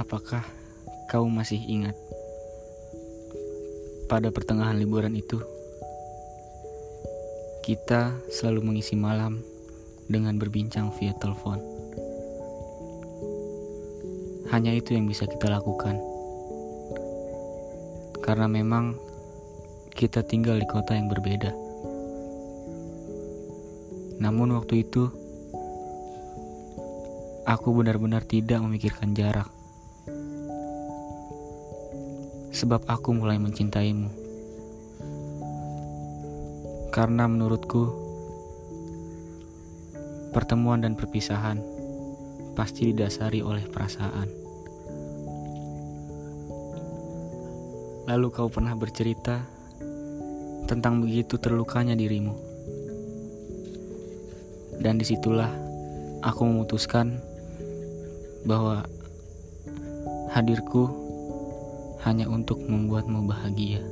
Apakah kau masih ingat pada pertengahan liburan itu kita selalu mengisi malam dengan berbincang via telepon. Hanya itu yang bisa kita lakukan. Karena memang kita tinggal di kota yang berbeda. Namun waktu itu aku benar-benar tidak memikirkan jarak sebab aku mulai mencintaimu. Karena menurutku, pertemuan dan perpisahan pasti didasari oleh perasaan. Lalu kau pernah bercerita tentang begitu terlukanya dirimu. Dan di situlah aku memutuskan bahwa hadirku hanya untuk membuatmu bahagia.